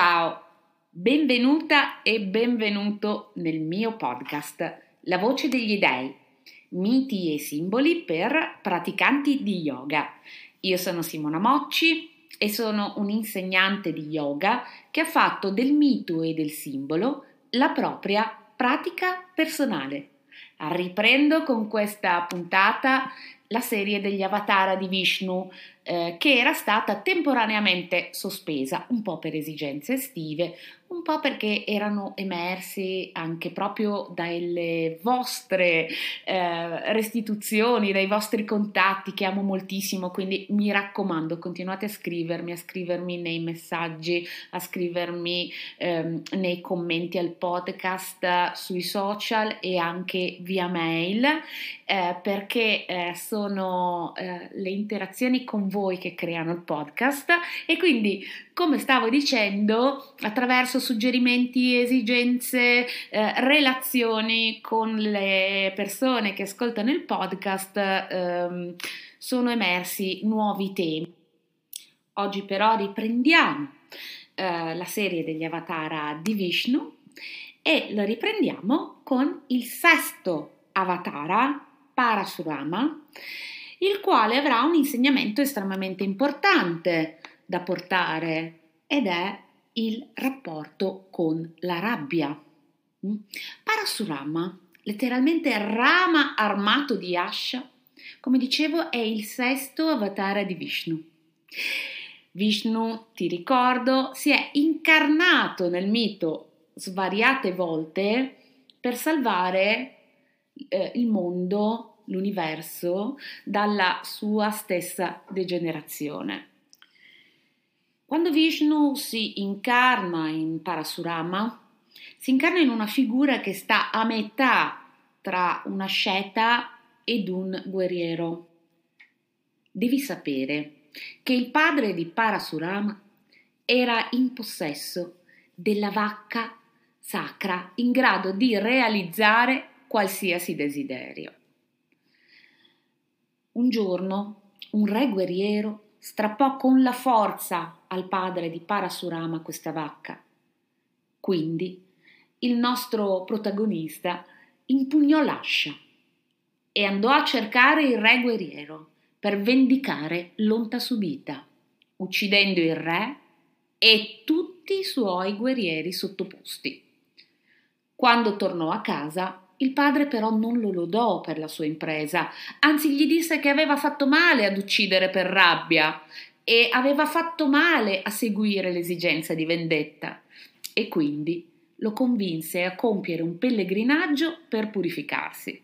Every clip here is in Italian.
Ciao, benvenuta e benvenuto nel mio podcast La voce degli dei, miti e simboli per praticanti di yoga. Io sono Simona Mocci e sono un'insegnante di yoga che ha fatto del mito e del simbolo la propria pratica personale. Riprendo con questa puntata la serie degli avatar di Vishnu eh, che era stata temporaneamente sospesa, un po' per esigenze estive, un po' perché erano emersi anche proprio dalle vostre eh, restituzioni, dai vostri contatti che amo moltissimo, quindi mi raccomando continuate a scrivermi, a scrivermi nei messaggi, a scrivermi ehm, nei commenti al podcast, sui social e anche via mail eh, perché eh, sono eh, le interazioni con voi che creano il podcast e quindi come stavo dicendo attraverso suggerimenti, esigenze, eh, relazioni con le persone che ascoltano il podcast ehm, sono emersi nuovi temi. Oggi però riprendiamo eh, la serie degli Avatar di Vishnu e lo riprendiamo con il sesto Avatara, Parasurama, il quale avrà un insegnamento estremamente importante da portare ed è il rapporto con la rabbia. Mm? Parasurama, letteralmente rama armato di ascia, come dicevo, è il sesto avatar di Vishnu. Vishnu, ti ricordo, si è incarnato nel mito svariate volte per salvare eh, il mondo, l'universo, dalla sua stessa degenerazione. Quando Vishnu si incarna in Parasurama, si incarna in una figura che sta a metà tra una sceta ed un guerriero. Devi sapere che il padre di Parasurama era in possesso della vacca sacra in grado di realizzare qualsiasi desiderio. Un giorno un re guerriero strappò con la forza al padre di Parasurama questa vacca. Quindi il nostro protagonista impugnò l'ascia e andò a cercare il re guerriero per vendicare l'onta subita, uccidendo il re e tutti i suoi guerrieri sottoposti. Quando tornò a casa, il padre però non lo lodò per la sua impresa, anzi gli disse che aveva fatto male ad uccidere per rabbia e aveva fatto male a seguire l'esigenza di vendetta e quindi lo convinse a compiere un pellegrinaggio per purificarsi.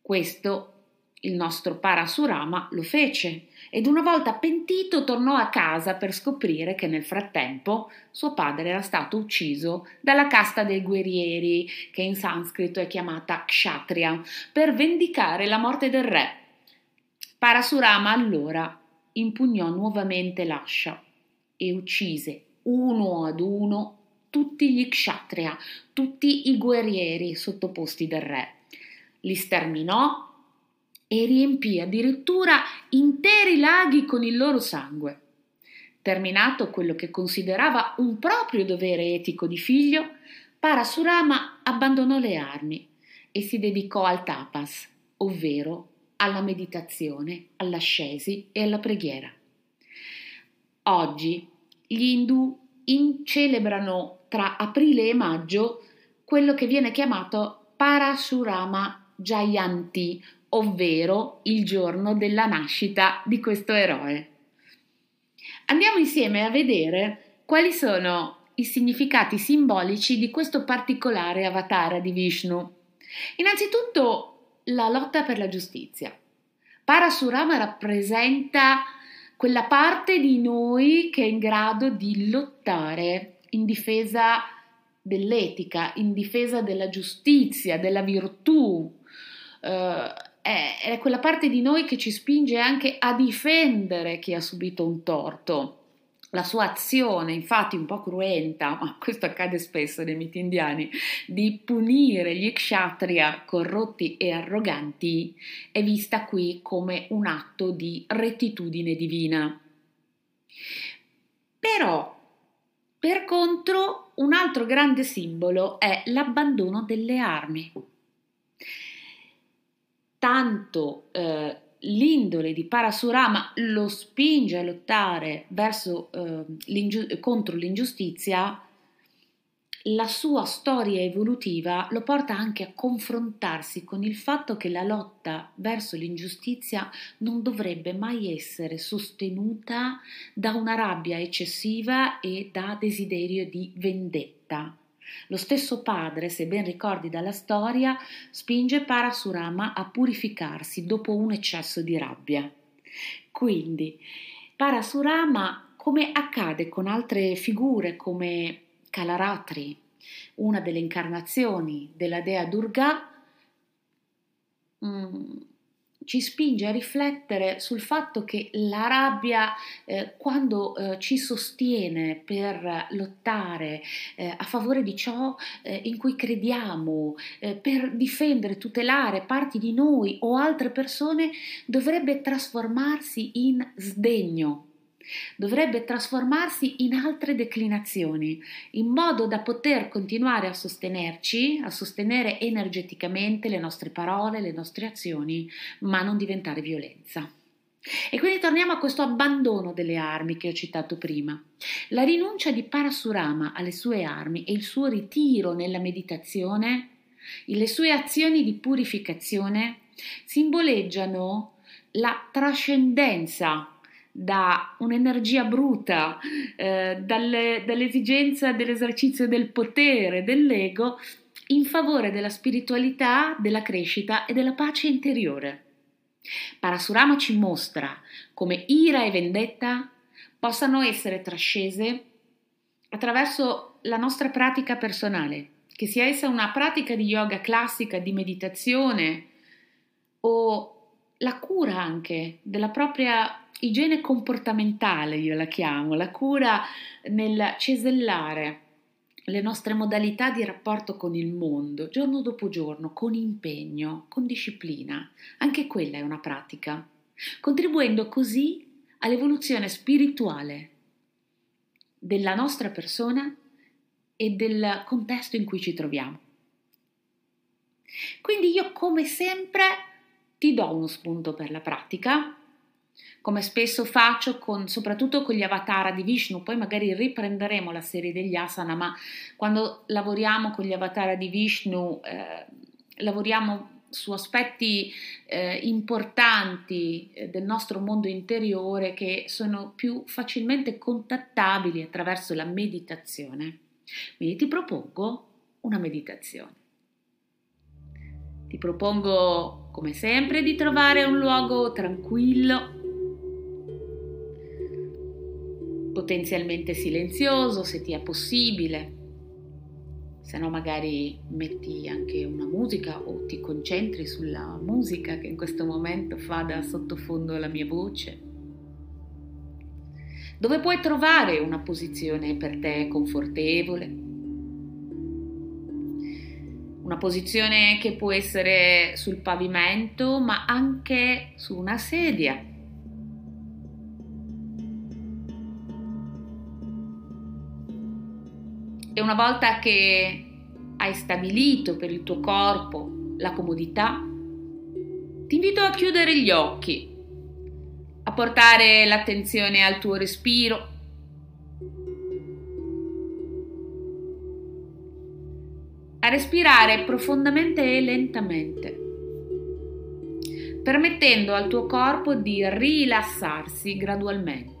Questo il nostro Parasurama lo fece ed una volta pentito tornò a casa per scoprire che nel frattempo suo padre era stato ucciso dalla casta dei guerrieri, che in sanscrito è chiamata Kshatriya, per vendicare la morte del re. Parasurama allora impugnò nuovamente l'ascia e uccise uno ad uno tutti gli Kshatriya, tutti i guerrieri sottoposti del re. Li sterminò e riempì addirittura interi laghi con il loro sangue. Terminato quello che considerava un proprio dovere etico di figlio, Parasurama abbandonò le armi e si dedicò al tapas, ovvero alla meditazione, all'ascesi e alla preghiera. Oggi gli indù celebrano tra aprile e maggio quello che viene chiamato Parasurama Jayanti ovvero il giorno della nascita di questo eroe. Andiamo insieme a vedere quali sono i significati simbolici di questo particolare avatar di Vishnu. Innanzitutto la lotta per la giustizia. Parasurama rappresenta quella parte di noi che è in grado di lottare in difesa dell'etica, in difesa della giustizia, della virtù. Uh, è, è quella parte di noi che ci spinge anche a difendere chi ha subito un torto. La sua azione, infatti un po' cruenta, ma questo accade spesso nei miti indiani, di punire gli kshatriya corrotti e arroganti, è vista qui come un atto di rettitudine divina. Però Per contro, un altro grande simbolo è l'abbandono delle armi. Tanto eh, l'indole di Parasurama lo spinge a lottare verso, eh, contro l'ingiustizia, la sua storia evolutiva lo porta anche a confrontarsi con il fatto che la lotta verso l'ingiustizia non dovrebbe mai essere sostenuta da una rabbia eccessiva e da desiderio di vendetta. Lo stesso padre, se ben ricordi dalla storia, spinge Parasurama a purificarsi dopo un eccesso di rabbia. Quindi, Parasurama, come accade con altre figure come Kalaratri, una delle incarnazioni della dea Durga, mm, ci spinge a riflettere sul fatto che la rabbia, eh, quando eh, ci sostiene per lottare eh, a favore di ciò eh, in cui crediamo, eh, per difendere, tutelare parti di noi o altre persone, dovrebbe trasformarsi in sdegno Dovrebbe trasformarsi in altre declinazioni, in modo da poter continuare a sostenerci, a sostenere energeticamente le nostre parole, le nostre azioni, ma non diventare violenza. E quindi torniamo a questo abbandono delle armi che ho citato prima. La rinuncia di Parasurama alle sue armi e il suo ritiro nella meditazione, le sue azioni di purificazione simboleggiano la trascendenza da un'energia bruta, eh, dalle, dall'esigenza dell'esercizio del potere, dell'ego, in favore della spiritualità, della crescita e della pace interiore. Parasurama ci mostra come ira e vendetta possano essere trascese attraverso la nostra pratica personale, che sia essa una pratica di yoga classica, di meditazione o la cura anche della propria igiene comportamentale, io la chiamo, la cura nel cesellare le nostre modalità di rapporto con il mondo, giorno dopo giorno, con impegno, con disciplina. Anche quella è una pratica, contribuendo così all'evoluzione spirituale della nostra persona e del contesto in cui ci troviamo. Quindi io come sempre ti do uno spunto per la pratica, come spesso faccio con, soprattutto con gli avatar di Vishnu, poi magari riprenderemo la serie degli asana, ma quando lavoriamo con gli avatar di Vishnu eh, lavoriamo su aspetti eh, importanti eh, del nostro mondo interiore che sono più facilmente contattabili attraverso la meditazione. Quindi ti propongo una meditazione. Ti propongo, come sempre, di trovare un luogo tranquillo, potenzialmente silenzioso se ti è possibile, se no magari metti anche una musica o ti concentri sulla musica che in questo momento fa da sottofondo alla mia voce, dove puoi trovare una posizione per te confortevole? Una posizione che può essere sul pavimento ma anche su una sedia. E una volta che hai stabilito per il tuo corpo la comodità, ti invito a chiudere gli occhi, a portare l'attenzione al tuo respiro a respirare profondamente e lentamente, permettendo al tuo corpo di rilassarsi gradualmente.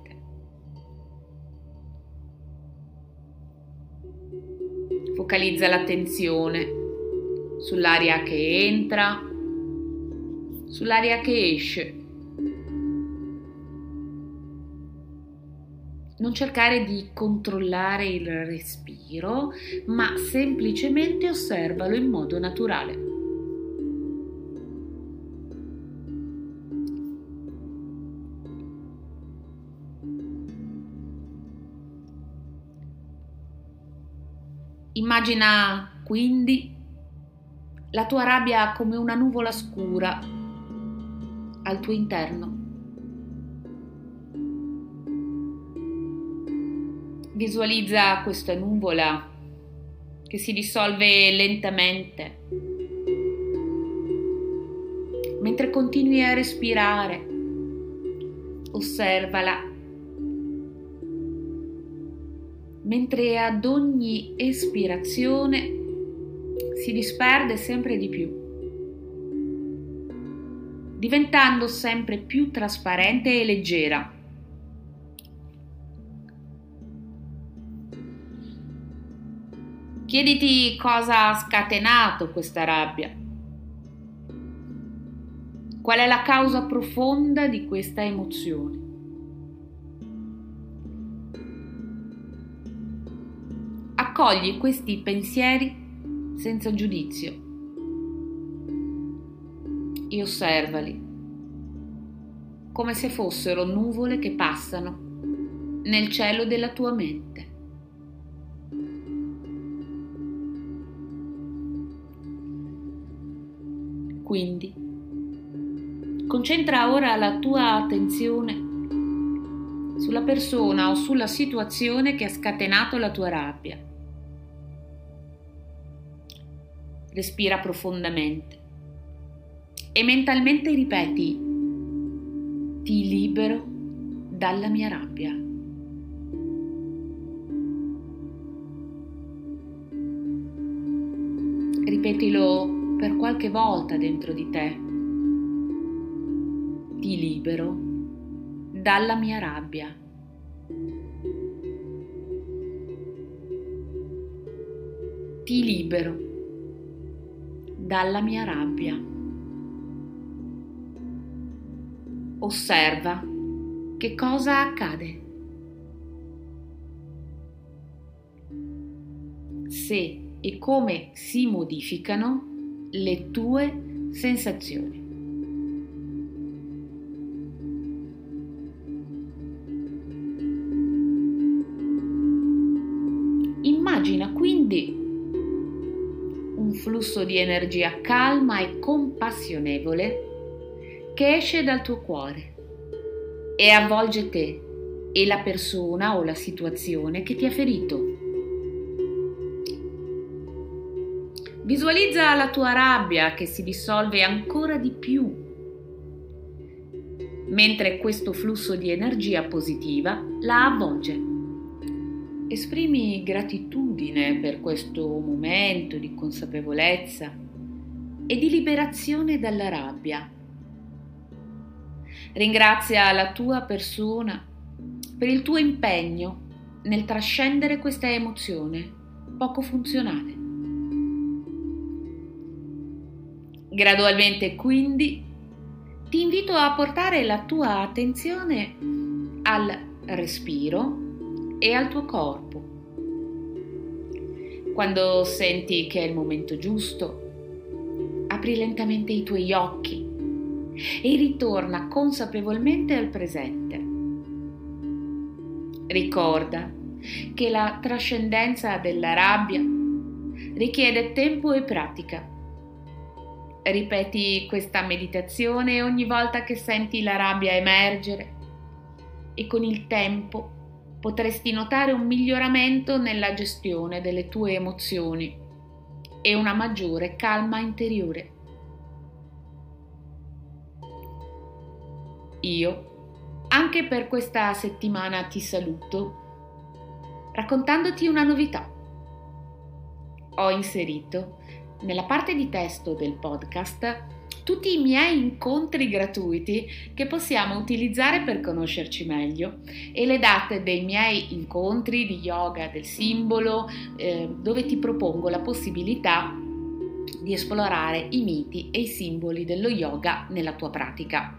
Focalizza l'attenzione sull'aria che entra, sull'aria che esce non cercare di controllare il respiro, ma semplicemente osservalo in modo naturale. Immagina quindi la tua rabbia come una nuvola scura al tuo interno Visualizza questa nuvola che si dissolve lentamente mentre continui a respirare. Osservala mentre ad ogni espirazione si disperde sempre di più, diventando sempre più trasparente e leggera. Chiediti cosa ha scatenato questa rabbia. Qual è la causa profonda di questa emozione? Accogli questi pensieri senza giudizio e osservali come se fossero nuvole che passano nel cielo della tua mente. Quindi, concentra ora la tua attenzione sulla persona o sulla situazione che ha scatenato la tua rabbia. Respira profondamente e mentalmente ripeti, ti libero dalla mia rabbia. Ripetilo per qualche volta dentro di te. Ti libero dalla mia rabbia. Ti libero dalla mia rabbia. Osserva che cosa accade. Se e come si modificano le tue sensazioni. Flusso di energia calma e compassionevole che esce dal tuo cuore e avvolge te e la persona o la situazione che ti ha ferito. Visualizza la tua rabbia che si dissolve ancora di più, mentre questo flusso di energia positiva la avvolge. Esprimi gratitudine per questo momento di consapevolezza e di liberazione dalla rabbia. Ringrazia la tua persona per il tuo impegno nel trascendere questa emozione poco funzionale. Gradualmente quindi ti invito a portare la tua attenzione al respiro e al tuo corpo. Quando senti che è il momento giusto, apri lentamente i tuoi occhi e ritorna consapevolmente al presente. Ricorda che la trascendenza della rabbia richiede tempo e pratica Ripeti questa meditazione ogni volta che senti la rabbia emergere e con il tempo potresti notare un miglioramento nella gestione delle tue emozioni e una maggiore calma interiore. Io, anche per questa settimana, ti saluto raccontandoti una novità. Ho inserito nella parte di testo del podcast tutti i miei incontri gratuiti che possiamo utilizzare per conoscerci meglio e le date dei miei incontri di yoga del simbolo eh, dove ti propongo la possibilità di esplorare i miti e i simboli dello yoga nella tua pratica.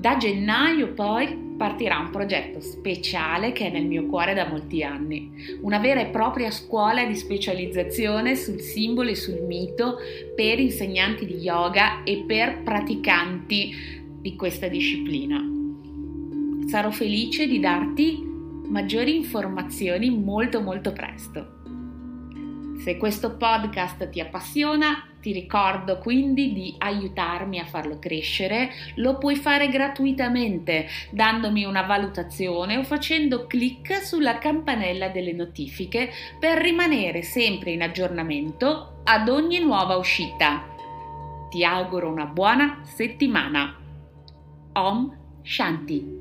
Da gennaio poi partirà un progetto speciale che è nel mio cuore da molti anni, una vera e propria scuola di specializzazione sul simbolo e sul mito per insegnanti di yoga e per praticanti di questa disciplina. Sarò felice di darti maggiori informazioni molto molto presto. Se questo podcast ti appassiona, ti ricordo quindi di aiutarmi a farlo crescere. Lo puoi fare gratuitamente dandomi una valutazione o facendo clic sulla campanella delle notifiche per rimanere sempre in aggiornamento ad ogni nuova uscita. Ti auguro una buona settimana. Om Shanti.